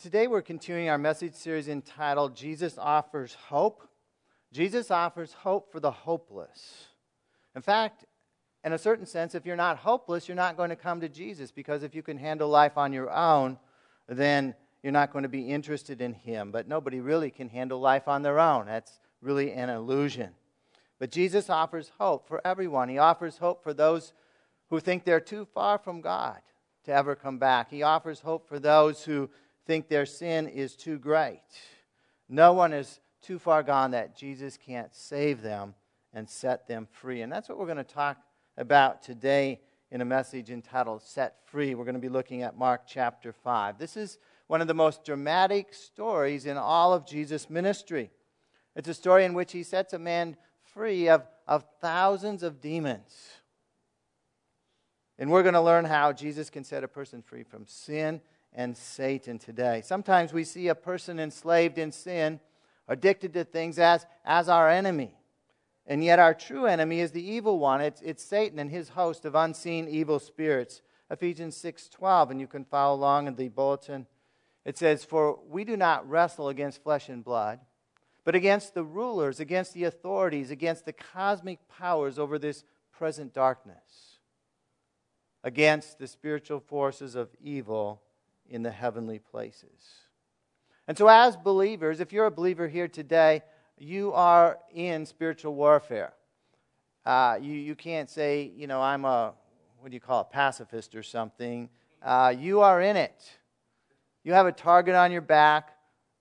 today we're continuing our message series entitled Jesus Offers Hope. Jesus offers hope for the hopeless. In fact, in a certain sense, if you're not hopeless, you're not going to come to Jesus because if you can handle life on your own, then you're not going to be interested in Him. But nobody really can handle life on their own. That's really an illusion. But Jesus offers hope for everyone. He offers hope for those who think they're too far from God to ever come back. He offers hope for those who think their sin is too great. No one is too far gone that Jesus can't save them and set them free. And that's what we're going to talk about today in a message entitled Set Free. We're going to be looking at Mark chapter 5. This is one of the most dramatic stories in all of Jesus' ministry. It's a story in which he sets a man free of, of thousands of demons. And we're going to learn how Jesus can set a person free from sin and Satan today. Sometimes we see a person enslaved in sin, addicted to things as, as our enemy. And yet our true enemy is the evil one. It's, it's Satan and his host of unseen evil spirits. Ephesians 6:12 and you can follow along in the bulletin. It says for we do not wrestle against flesh and blood, but against the rulers, against the authorities, against the cosmic powers over this present darkness, against the spiritual forces of evil in the heavenly places. And so, as believers, if you're a believer here today, you are in spiritual warfare. Uh, you, you can't say, you know, I'm a, what do you call it, pacifist or something. Uh, you are in it. You have a target on your back.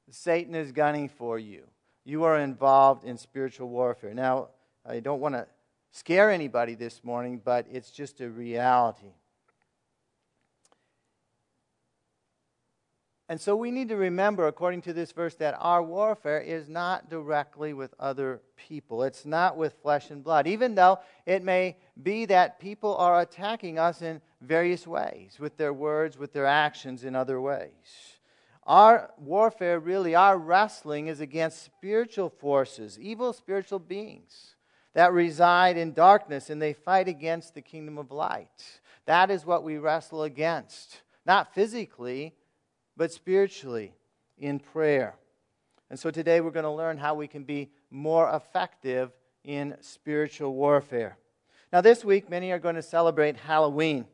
Satan is gunning for you. You are involved in spiritual warfare. Now, I don't want to scare anybody this morning, but it's just a reality. And so we need to remember, according to this verse, that our warfare is not directly with other people. It's not with flesh and blood, even though it may be that people are attacking us in various ways, with their words, with their actions, in other ways. Our warfare, really, our wrestling is against spiritual forces, evil spiritual beings that reside in darkness, and they fight against the kingdom of light. That is what we wrestle against. Not physically, but spiritually in prayer. And so today we're going to learn how we can be more effective in spiritual warfare. Now, this week, many are going to celebrate Halloween.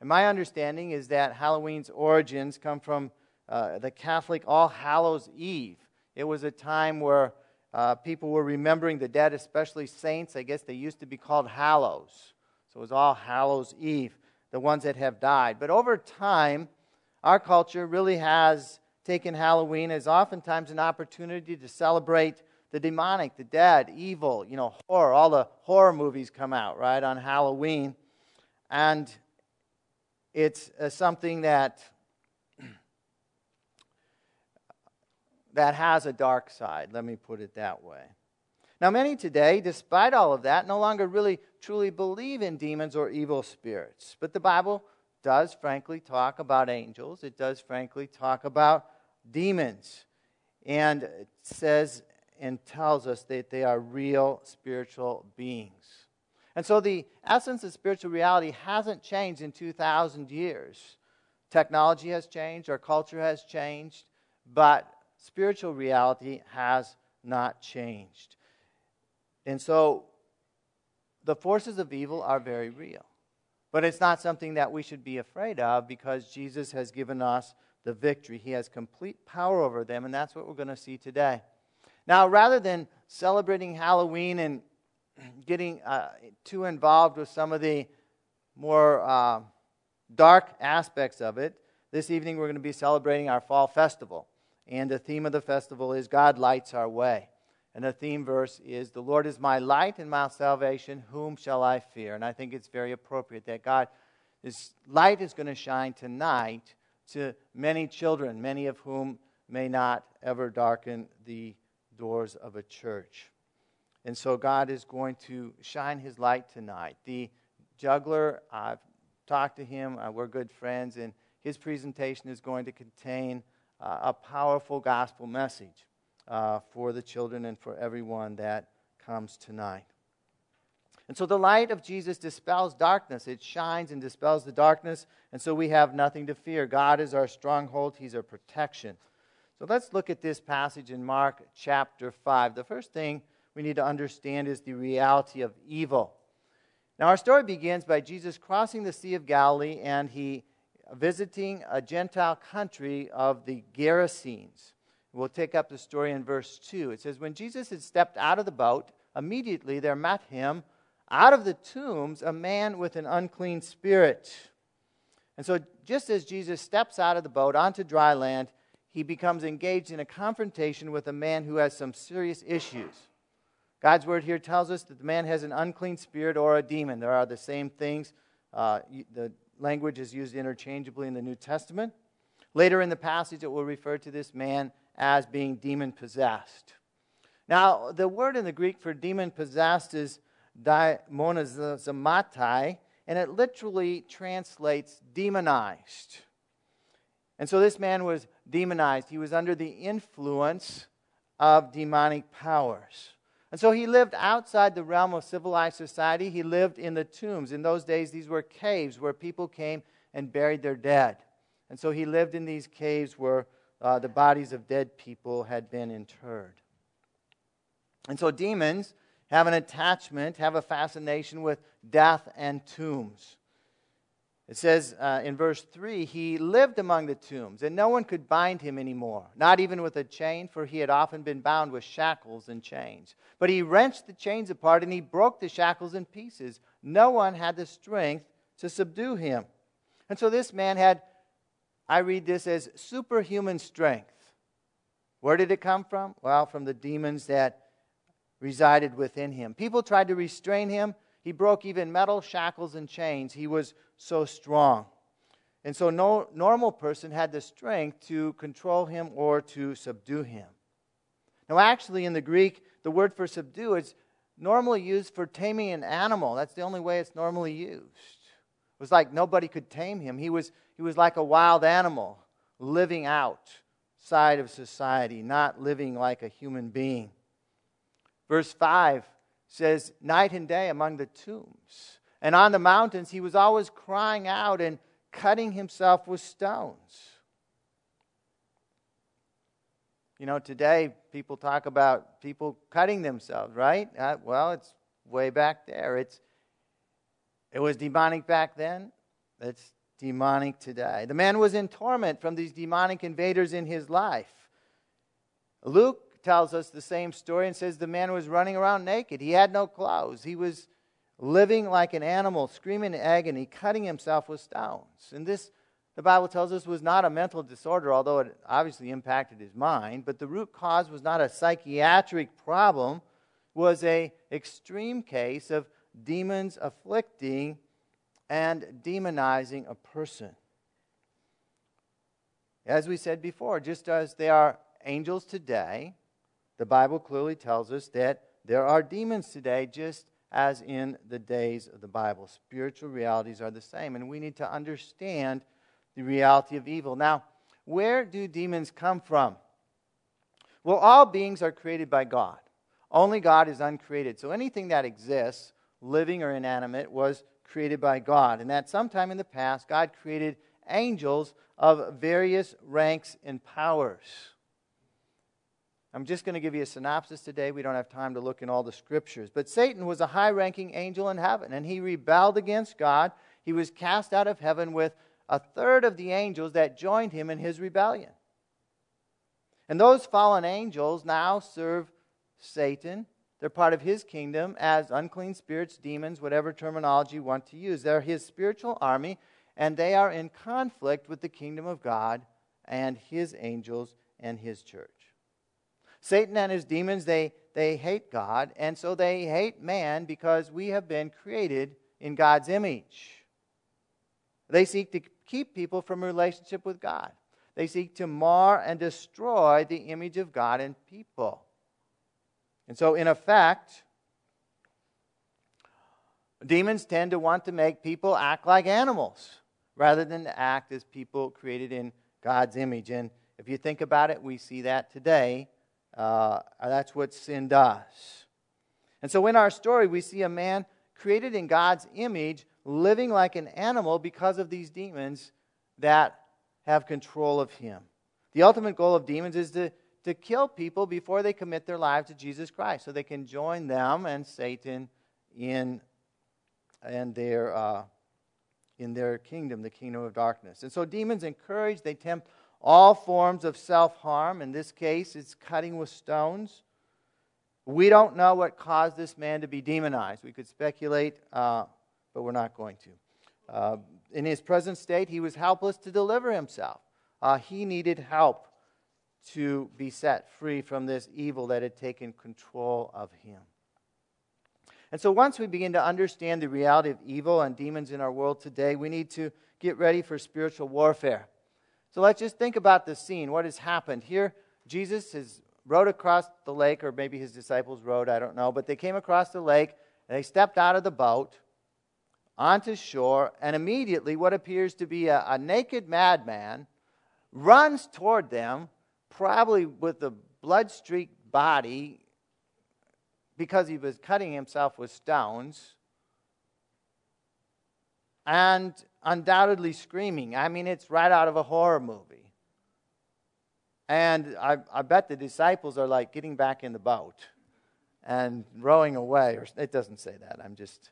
And my understanding is that Halloween's origins come from uh, the Catholic All Hallows Eve. It was a time where uh, people were remembering the dead, especially saints. I guess they used to be called Hallows. So it was All Hallows Eve, the ones that have died. But over time, our culture really has taken Halloween as oftentimes an opportunity to celebrate the demonic, the dead, evil, you know, horror. All the horror movies come out, right, on Halloween. And it's uh, something that that has a dark side, let me put it that way. Now, many today, despite all of that, no longer really truly believe in demons or evil spirits. But the Bible does frankly talk about angels, it does frankly talk about demons. And it says and tells us that they are real spiritual beings. And so the essence of spiritual reality hasn't changed in 2,000 years. Technology has changed, our culture has changed, but spiritual reality has not changed. And so the forces of evil are very real. But it's not something that we should be afraid of because Jesus has given us the victory. He has complete power over them, and that's what we're going to see today. Now, rather than celebrating Halloween and getting uh, too involved with some of the more uh, dark aspects of it, this evening we're going to be celebrating our fall festival. And the theme of the festival is God Lights Our Way. And the theme verse is The Lord is my light and my salvation. Whom shall I fear? And I think it's very appropriate that God, His light is going to shine tonight to many children, many of whom may not ever darken the doors of a church. And so God is going to shine His light tonight. The juggler, I've talked to him, uh, we're good friends, and his presentation is going to contain uh, a powerful gospel message uh, for the children and for everyone that comes tonight. And so the light of Jesus dispels darkness. It shines and dispels the darkness, and so we have nothing to fear. God is our stronghold, He's our protection. So let's look at this passage in Mark chapter 5. The first thing we need to understand is the reality of evil. Now, our story begins by Jesus crossing the Sea of Galilee and he visiting a Gentile country of the Gerasenes. We'll take up the story in verse 2. It says, When Jesus had stepped out of the boat, immediately there met him out of the tombs a man with an unclean spirit. And so, just as Jesus steps out of the boat onto dry land, he becomes engaged in a confrontation with a man who has some serious issues. God's word here tells us that the man has an unclean spirit or a demon. There are the same things. Uh, the language is used interchangeably in the New Testament. Later in the passage, it will refer to this man as being demon possessed. Now, the word in the Greek for demon possessed is daimonizomatai, and it literally translates demonized. And so this man was demonized. He was under the influence of demonic powers. And so he lived outside the realm of civilized society. He lived in the tombs. In those days, these were caves where people came and buried their dead. And so he lived in these caves where uh, the bodies of dead people had been interred. And so demons have an attachment, have a fascination with death and tombs. It says uh, in verse 3 he lived among the tombs, and no one could bind him anymore, not even with a chain, for he had often been bound with shackles and chains. But he wrenched the chains apart and he broke the shackles in pieces. No one had the strength to subdue him. And so this man had, I read this as superhuman strength. Where did it come from? Well, from the demons that resided within him. People tried to restrain him. He broke even metal shackles and chains. He was so strong. And so no normal person had the strength to control him or to subdue him. Now, actually, in the Greek, the word for subdue is normally used for taming an animal. That's the only way it's normally used. It was like nobody could tame him. He was, he was like a wild animal living outside of society, not living like a human being. Verse 5 says, Night and day among the tombs. And on the mountains, he was always crying out and cutting himself with stones. You know, today people talk about people cutting themselves, right? Uh, well, it's way back there. It's it was demonic back then. It's demonic today. The man was in torment from these demonic invaders in his life. Luke tells us the same story and says the man was running around naked. He had no clothes. He was living like an animal, screaming in agony, cutting himself with stones. And this, the Bible tells us, was not a mental disorder, although it obviously impacted his mind. But the root cause was not a psychiatric problem, was a extreme case of demons afflicting and demonizing a person. As we said before, just as there are angels today, the Bible clearly tells us that there are demons today, just as in the days of the Bible. Spiritual realities are the same, and we need to understand the reality of evil. Now, where do demons come from? Well, all beings are created by God. Only God is uncreated. So anything that exists, living or inanimate, was created by God. And that sometime in the past, God created angels of various ranks and powers. I'm just going to give you a synopsis today. We don't have time to look in all the scriptures. But Satan was a high ranking angel in heaven, and he rebelled against God. He was cast out of heaven with a third of the angels that joined him in his rebellion. And those fallen angels now serve Satan. They're part of his kingdom as unclean spirits, demons, whatever terminology you want to use. They're his spiritual army, and they are in conflict with the kingdom of God and his angels and his church. Satan and his demons, they, they hate God, and so they hate man because we have been created in God's image. They seek to keep people from relationship with God. They seek to mar and destroy the image of God in people. And so, in effect, demons tend to want to make people act like animals rather than act as people created in God's image. And if you think about it, we see that today uh, that's what sin does. And so in our story, we see a man created in God's image, living like an animal because of these demons that have control of him. The ultimate goal of demons is to, to kill people before they commit their lives to Jesus Christ so they can join them and Satan in, in, their, uh, in their kingdom, the kingdom of darkness. And so demons encourage, they tempt all forms of self harm. In this case, it's cutting with stones. We don't know what caused this man to be demonized. We could speculate, uh, but we're not going to. Uh, in his present state, he was helpless to deliver himself. Uh, he needed help to be set free from this evil that had taken control of him. And so, once we begin to understand the reality of evil and demons in our world today, we need to get ready for spiritual warfare. So, let's just think about the scene. What has happened? Here, Jesus has rowed across the lake, or maybe his disciples rowed, I don't know, but they came across the lake and they stepped out of the boat onto shore, and immediately what appears to be a, a naked madman runs toward them, probably with a blood streaked body because he was cutting himself with stones, and undoubtedly screaming. I mean, it's right out of a horror movie. And I, I bet the disciples are like getting back in the boat and rowing away. Or it doesn't say that. I'm just.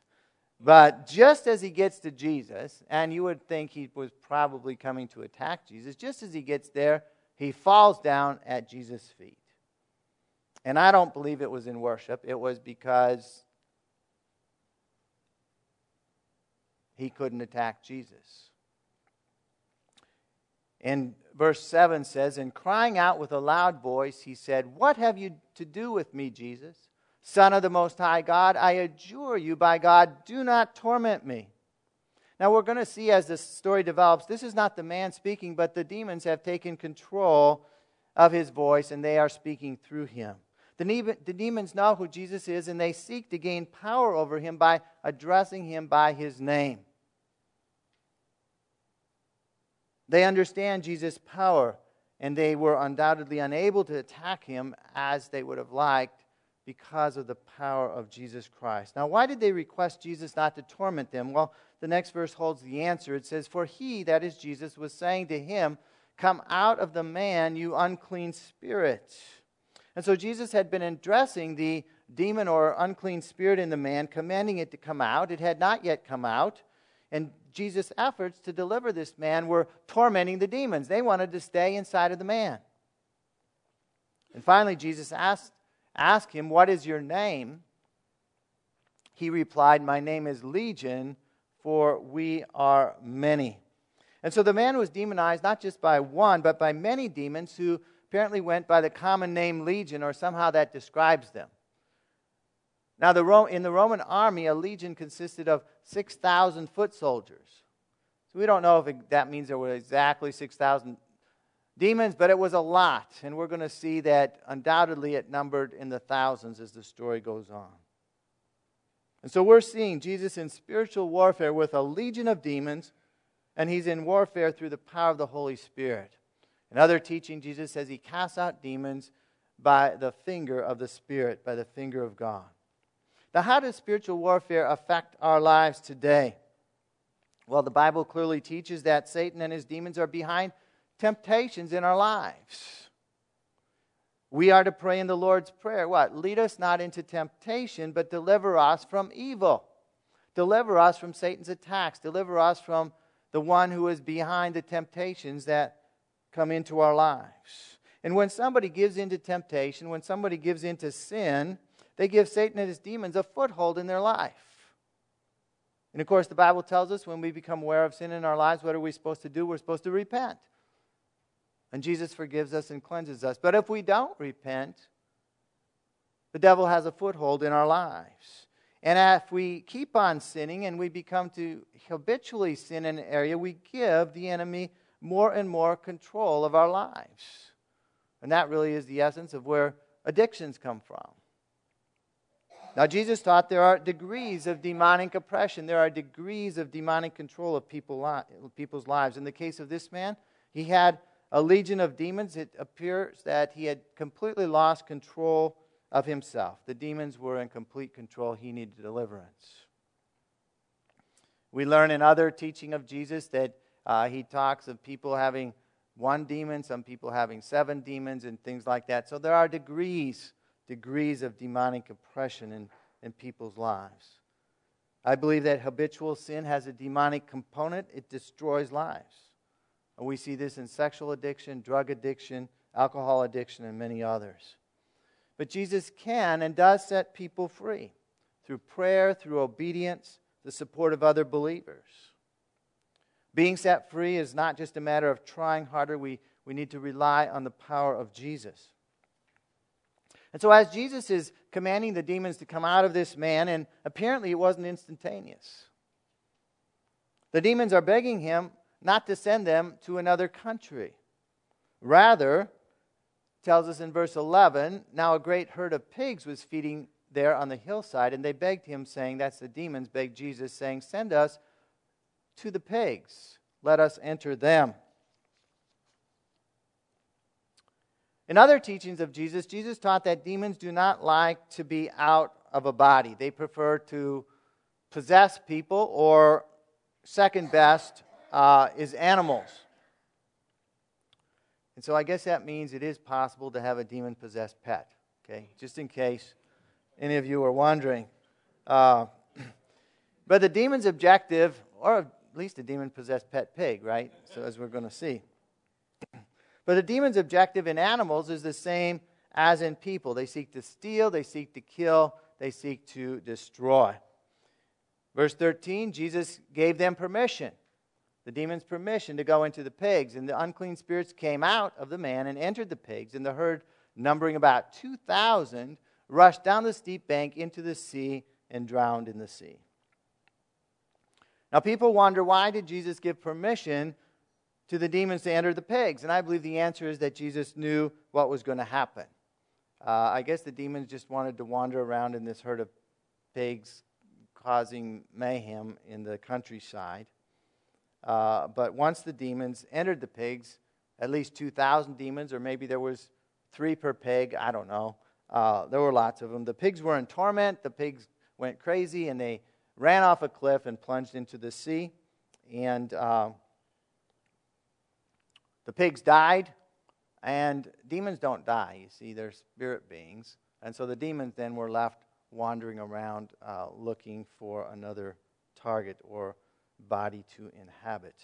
But just as he gets to Jesus, and you would think he was probably coming to attack Jesus, just as he gets there, he falls down at Jesus' feet. And I don't believe it was in worship, it was because he couldn't attack Jesus. And verse 7 says, And crying out with a loud voice, he said, What have you to do with me, Jesus? Son of the Most High God, I adjure you by God, do not torment me. Now, we're going to see as this story develops, this is not the man speaking, but the demons have taken control of his voice and they are speaking through him. The, the demons know who Jesus is and they seek to gain power over him by addressing him by his name. They understand Jesus' power, and they were undoubtedly unable to attack him as they would have liked because of the power of Jesus Christ. Now, why did they request Jesus not to torment them? Well, the next verse holds the answer. It says, For he, that is Jesus, was saying to him, Come out of the man, you unclean spirit. And so Jesus had been addressing the demon or unclean spirit in the man, commanding it to come out. It had not yet come out. And Jesus' efforts to deliver this man were tormenting the demons. They wanted to stay inside of the man. And finally, Jesus asked, asked him, What is your name? He replied, My name is Legion, for we are many. And so the man was demonized not just by one, but by many demons who apparently went by the common name Legion, or somehow that describes them. Now, the Ro- in the Roman army, a legion consisted of 6,000 foot soldiers. So we don't know if it, that means there were exactly 6,000 demons, but it was a lot. And we're going to see that undoubtedly it numbered in the thousands as the story goes on. And so we're seeing Jesus in spiritual warfare with a legion of demons, and he's in warfare through the power of the Holy Spirit. In other teaching, Jesus says he casts out demons by the finger of the Spirit, by the finger of God. Now, how does spiritual warfare affect our lives today? Well, the Bible clearly teaches that Satan and his demons are behind temptations in our lives. We are to pray in the Lord's Prayer. What? Lead us not into temptation, but deliver us from evil. Deliver us from Satan's attacks. Deliver us from the one who is behind the temptations that come into our lives. And when somebody gives into temptation, when somebody gives into sin, they give Satan and his demons a foothold in their life. And of course, the Bible tells us when we become aware of sin in our lives, what are we supposed to do? We're supposed to repent. And Jesus forgives us and cleanses us. But if we don't repent, the devil has a foothold in our lives. And if we keep on sinning and we become to habitually sin in an area, we give the enemy more and more control of our lives. And that really is the essence of where addictions come from. Now, Jesus taught there are degrees of demonic oppression, there are degrees of demonic control of people people's lives. In the case of this man, he had a legion of demons. It appears that he had completely lost control of himself. The demons were in complete control. He needed deliverance. We learn in other teaching of Jesus that uh, he talks of people having one demon, some people having seven demons, and things like that. So there are degrees, degrees of demonic oppression in, in people's lives. I believe that habitual sin has a demonic component, it destroys lives. And we see this in sexual addiction, drug addiction, alcohol addiction, and many others. But Jesus can and does set people free through prayer, through obedience, the support of other believers. Being set free is not just a matter of trying harder, we, we need to rely on the power of Jesus. And so, as Jesus is commanding the demons to come out of this man, and apparently it wasn't instantaneous, the demons are begging him not to send them to another country. Rather, tells us in verse 11 now a great herd of pigs was feeding there on the hillside, and they begged him, saying, That's the demons, begged Jesus, saying, Send us to the pigs, let us enter them. In other teachings of Jesus, Jesus taught that demons do not like to be out of a body. They prefer to possess people, or second best, uh, is animals. And so I guess that means it is possible to have a demon possessed pet, okay? Just in case any of you are wondering. Uh, but the demon's objective, or at least a demon possessed pet pig, right? So, as we're going to see. But the demon's objective in animals is the same as in people they seek to steal, they seek to kill, they seek to destroy. Verse 13 Jesus gave them permission the demons permission to go into the pigs. And the unclean spirits came out of the man and entered the pigs. And the herd, numbering about 2,000, rushed down the steep bank into the sea and drowned in the sea. Now, people wonder why did Jesus give permission to the demons to enter the pigs? And I believe the answer is that Jesus knew what was going to happen. Uh, I guess the demons just wanted to wander around in this herd of pigs, causing mayhem in the countryside. Uh, but once the demons entered the pigs, at least 2,000 demons, or maybe there was three per pig, I don't know. Uh, there were lots of them. The pigs were in torment. The pigs went crazy and they ran off a cliff and plunged into the sea. And uh, the pigs died. And demons don't die, you see, they're spirit beings. And so the demons then were left wandering around uh, looking for another target or body to inhabit.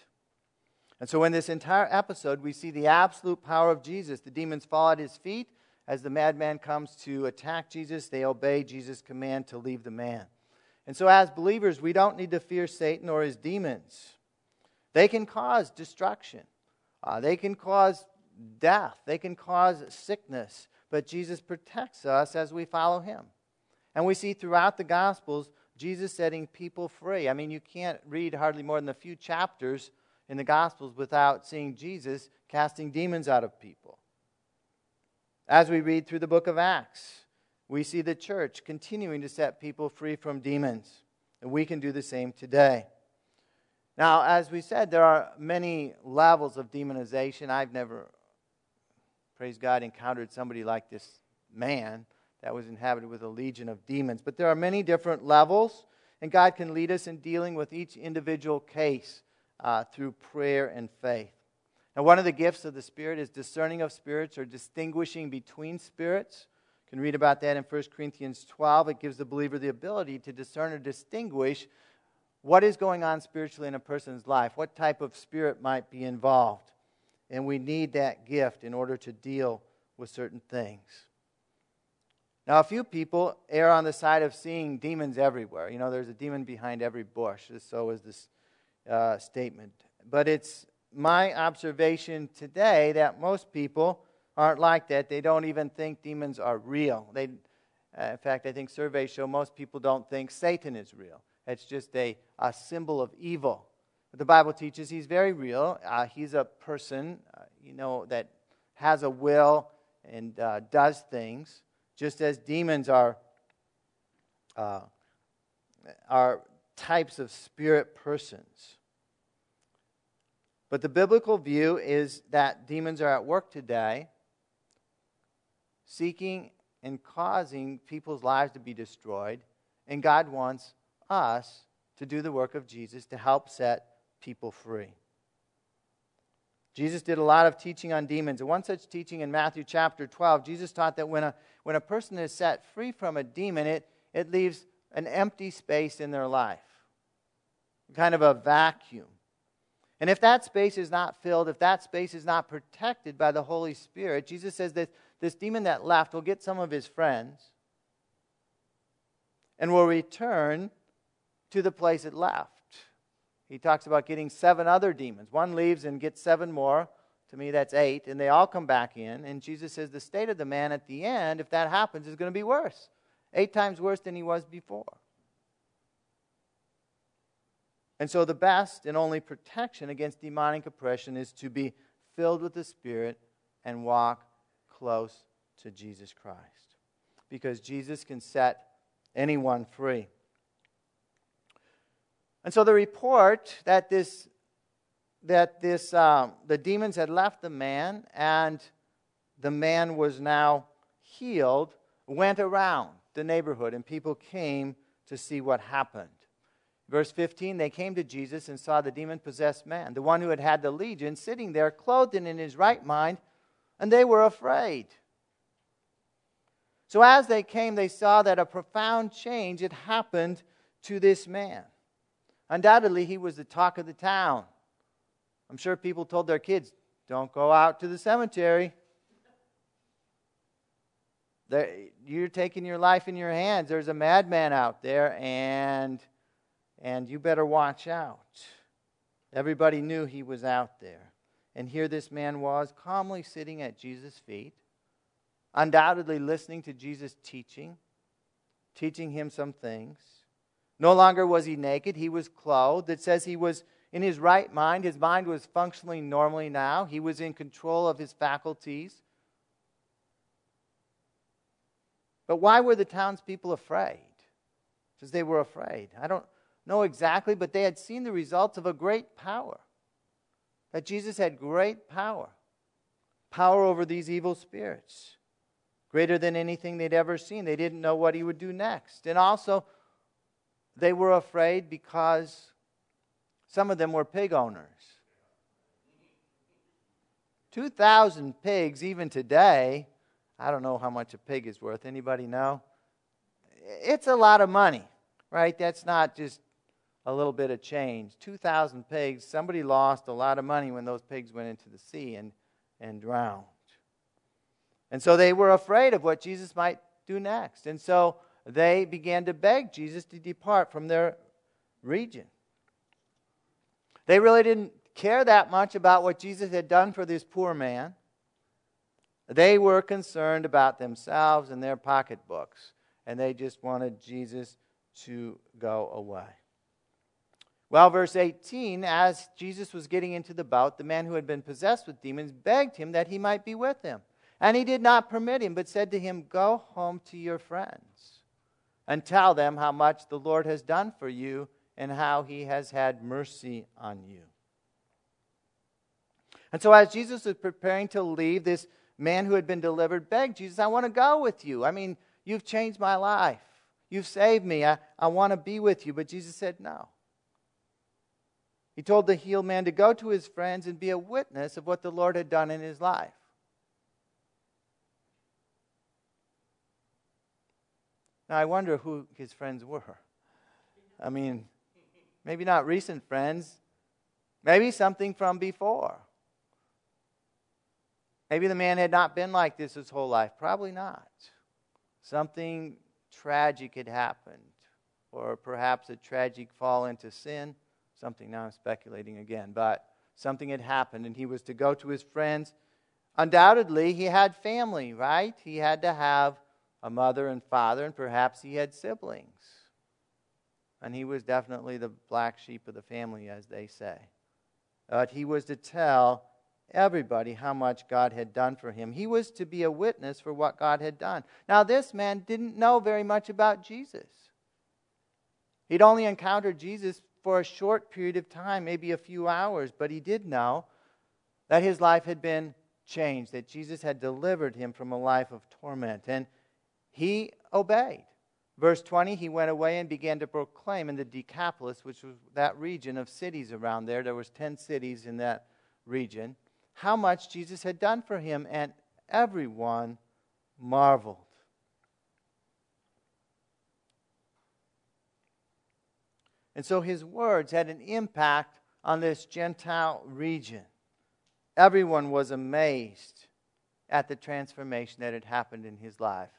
And so, in this entire episode, we see the absolute power of Jesus. The demons fall at his feet. As the madman comes to attack Jesus, they obey Jesus' command to leave the man. And so, as believers, we don't need to fear Satan or his demons. They can cause destruction, uh, they can cause death, they can cause sickness, but Jesus protects us as we follow him. And we see throughout the Gospels Jesus setting people free. I mean, you can't read hardly more than a few chapters in the Gospels without seeing Jesus casting demons out of people. As we read through the book of Acts, we see the church continuing to set people free from demons. And we can do the same today. Now, as we said, there are many levels of demonization. I've never, praise God, encountered somebody like this man that was inhabited with a legion of demons. But there are many different levels, and God can lead us in dealing with each individual case uh, through prayer and faith. Now, one of the gifts of the Spirit is discerning of spirits or distinguishing between spirits. You can read about that in 1 Corinthians 12. It gives the believer the ability to discern or distinguish what is going on spiritually in a person's life, what type of spirit might be involved. And we need that gift in order to deal with certain things. Now, a few people err on the side of seeing demons everywhere. You know, there's a demon behind every bush. So is this uh, statement. But it's my observation today that most people aren't like that. They don't even think demons are real. They, uh, in fact, I think surveys show most people don't think Satan is real. It's just a, a symbol of evil. But the Bible teaches he's very real. Uh, he's a person, uh, you know, that has a will and uh, does things just as demons are, uh, are types of spirit persons. But the biblical view is that demons are at work today, seeking and causing people's lives to be destroyed, and God wants us to do the work of Jesus to help set people free. Jesus did a lot of teaching on demons. And one such teaching in Matthew chapter 12, Jesus taught that when a, when a person is set free from a demon, it, it leaves an empty space in their life, kind of a vacuum. And if that space is not filled, if that space is not protected by the Holy Spirit, Jesus says that this demon that left will get some of his friends and will return to the place it left. He talks about getting seven other demons. One leaves and gets seven more. To me, that's eight. And they all come back in. And Jesus says the state of the man at the end, if that happens, is going to be worse. Eight times worse than he was before. And so, the best and only protection against demonic oppression is to be filled with the Spirit and walk close to Jesus Christ. Because Jesus can set anyone free. And so the report that this that this um, the demons had left the man and the man was now healed went around the neighborhood and people came to see what happened. Verse 15, they came to Jesus and saw the demon possessed man, the one who had had the legion, sitting there, clothed and in his right mind, and they were afraid. So as they came, they saw that a profound change had happened to this man. Undoubtedly, he was the talk of the town. I'm sure people told their kids, don't go out to the cemetery. There, you're taking your life in your hands. There's a madman out there, and, and you better watch out. Everybody knew he was out there. And here this man was, calmly sitting at Jesus' feet, undoubtedly listening to Jesus' teaching, teaching him some things. No longer was he naked, he was clothed. It says he was in his right mind. His mind was functioning normally now, he was in control of his faculties. But why were the townspeople afraid? Because they were afraid. I don't know exactly, but they had seen the results of a great power. That Jesus had great power power over these evil spirits, greater than anything they'd ever seen. They didn't know what he would do next. And also, they were afraid because some of them were pig owners. 2,000 pigs, even today, I don't know how much a pig is worth. Anybody know? It's a lot of money, right? That's not just a little bit of change. 2,000 pigs, somebody lost a lot of money when those pigs went into the sea and, and drowned. And so they were afraid of what Jesus might do next. And so they began to beg Jesus to depart from their region. They really didn't care that much about what Jesus had done for this poor man. They were concerned about themselves and their pocketbooks, and they just wanted Jesus to go away. Well, verse 18, as Jesus was getting into the boat, the man who had been possessed with demons begged him that he might be with him. And he did not permit him, but said to him, Go home to your friends and tell them how much the Lord has done for you and how he has had mercy on you. And so, as Jesus was preparing to leave, this man who had been delivered begged Jesus, I want to go with you. I mean, you've changed my life. You've saved me. I, I want to be with you. But Jesus said, No. He told the healed man to go to his friends and be a witness of what the Lord had done in his life. Now, I wonder who his friends were. I mean, maybe not recent friends, maybe something from before. Maybe the man had not been like this his whole life. Probably not. Something tragic had happened, or perhaps a tragic fall into sin. Something, now I'm speculating again, but something had happened, and he was to go to his friends. Undoubtedly, he had family, right? He had to have a mother and father, and perhaps he had siblings. And he was definitely the black sheep of the family, as they say. But he was to tell everybody how much God had done for him. He was to be a witness for what God had done. Now, this man didn't know very much about Jesus. He'd only encountered Jesus for a short period of time, maybe a few hours, but he did know that his life had been changed, that Jesus had delivered him from a life of torment. And he obeyed. Verse 20, he went away and began to proclaim in the Decapolis, which was that region of cities around there. There was 10 cities in that region. How much Jesus had done for him, and everyone marveled. And so his words had an impact on this Gentile region. Everyone was amazed at the transformation that had happened in his life.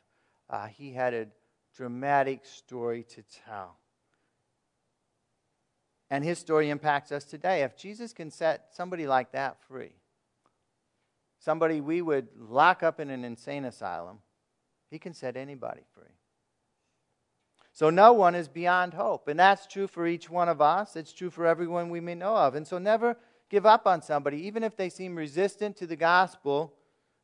Uh, he had a dramatic story to tell. And his story impacts us today. If Jesus can set somebody like that free, somebody we would lock up in an insane asylum, he can set anybody free. So no one is beyond hope. And that's true for each one of us. It's true for everyone we may know of. And so never give up on somebody. Even if they seem resistant to the gospel,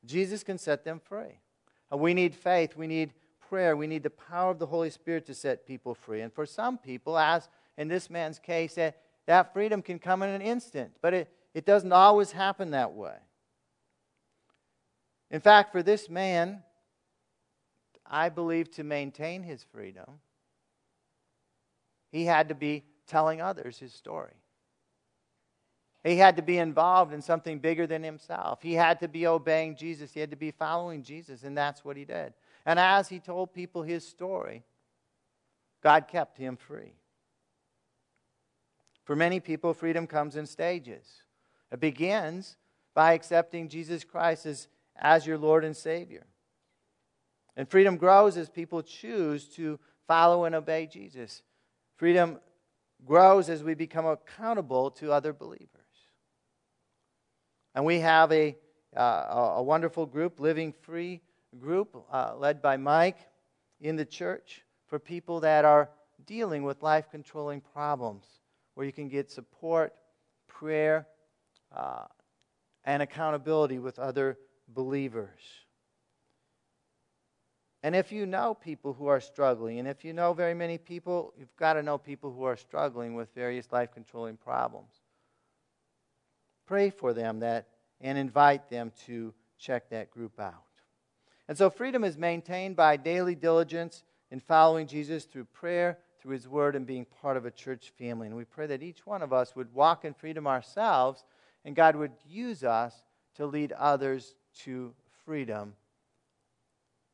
Jesus can set them free. And we need faith. We need prayer. We need the power of the Holy Spirit to set people free. And for some people, as in this man's case, that, that freedom can come in an instant. But it, it doesn't always happen that way. In fact, for this man, I believe to maintain his freedom, he had to be telling others his story. He had to be involved in something bigger than himself. He had to be obeying Jesus. He had to be following Jesus, and that's what he did. And as he told people his story, God kept him free. For many people, freedom comes in stages. It begins by accepting Jesus Christ as, as your Lord and Savior. And freedom grows as people choose to follow and obey Jesus. Freedom grows as we become accountable to other believers. And we have a, uh, a wonderful group, Living Free group, uh, led by Mike in the church for people that are dealing with life controlling problems, where you can get support, prayer, uh, and accountability with other believers. And if you know people who are struggling, and if you know very many people, you've got to know people who are struggling with various life controlling problems. Pray for them that and invite them to check that group out. And so freedom is maintained by daily diligence in following Jesus through prayer, through his word, and being part of a church family. And we pray that each one of us would walk in freedom ourselves, and God would use us to lead others to freedom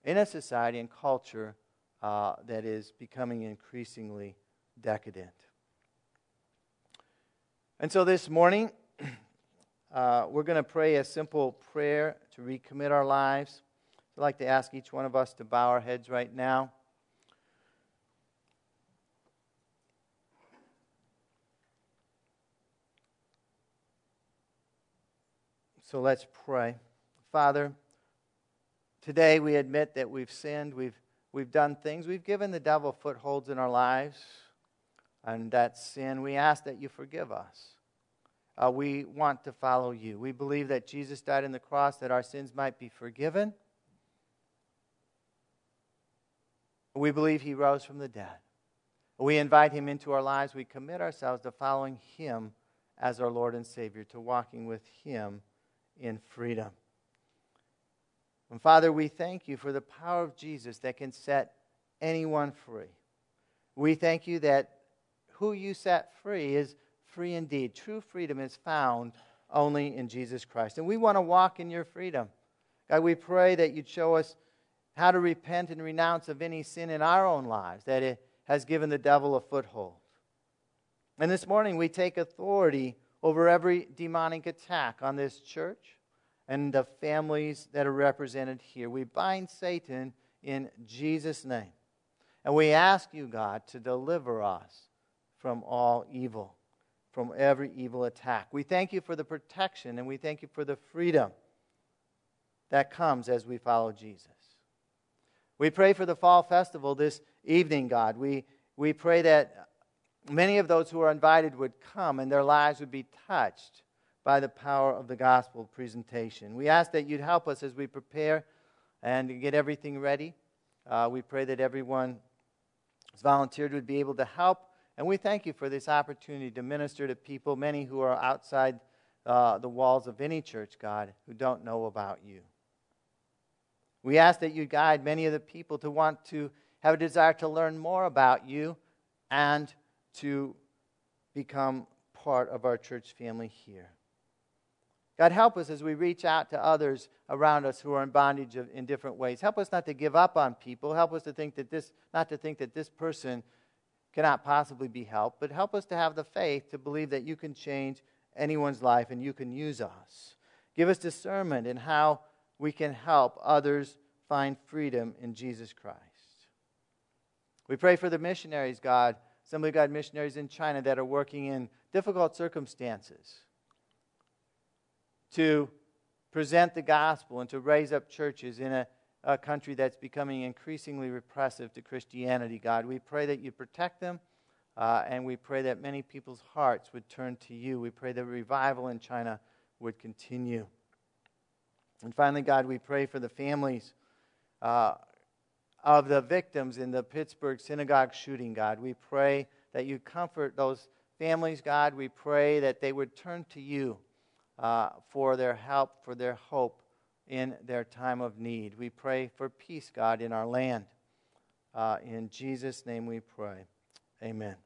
in a society and culture uh, that is becoming increasingly decadent. And so this morning, uh, we're going to pray a simple prayer to recommit our lives. I'd like to ask each one of us to bow our heads right now. So let's pray. Father, Today we admit that we've sinned, we've, we've done things, we've given the devil footholds in our lives, and that sin. We ask that you forgive us. Uh, we want to follow you. We believe that Jesus died on the cross that our sins might be forgiven. We believe he rose from the dead. We invite him into our lives. We commit ourselves to following him as our Lord and Savior, to walking with him in freedom. And Father, we thank you for the power of Jesus that can set anyone free. We thank you that who you set free is free indeed. True freedom is found only in Jesus Christ. And we want to walk in your freedom. God, we pray that you'd show us how to repent and renounce of any sin in our own lives that it has given the devil a foothold. And this morning we take authority over every demonic attack on this church and the families that are represented here. We bind Satan in Jesus' name. And we ask you, God, to deliver us from all evil, from every evil attack. We thank you for the protection and we thank you for the freedom that comes as we follow Jesus. We pray for the fall festival this evening, God. We, we pray that many of those who are invited would come and their lives would be touched by the power of the gospel presentation. We ask that you'd help us as we prepare and get everything ready. Uh, we pray that everyone who's volunteered would be able to help. And we thank you for this opportunity to minister to people, many who are outside uh, the walls of any church, God, who don't know about you. We ask that you guide many of the people to want to have a desire to learn more about you and to become part of our church family here. God, help us as we reach out to others around us who are in bondage of, in different ways. Help us not to give up on people. Help us to think that this, not to think that this person cannot possibly be helped, but help us to have the faith to believe that you can change anyone's life and you can use us. Give us discernment in how we can help others find freedom in Jesus Christ. We pray for the missionaries, God, Assembly of God missionaries in China that are working in difficult circumstances to present the gospel and to raise up churches in a, a country that's becoming increasingly repressive to Christianity, God. We pray that you protect them. Uh, and we pray that many people's hearts would turn to you. We pray that revival in China would continue. And finally, God, we pray for the families uh, of the victims in the Pittsburgh synagogue shooting, God. We pray that you comfort those families, God. We pray that they would turn to you uh, for their help, for their hope in their time of need. We pray for peace, God, in our land. Uh, in Jesus' name we pray. Amen.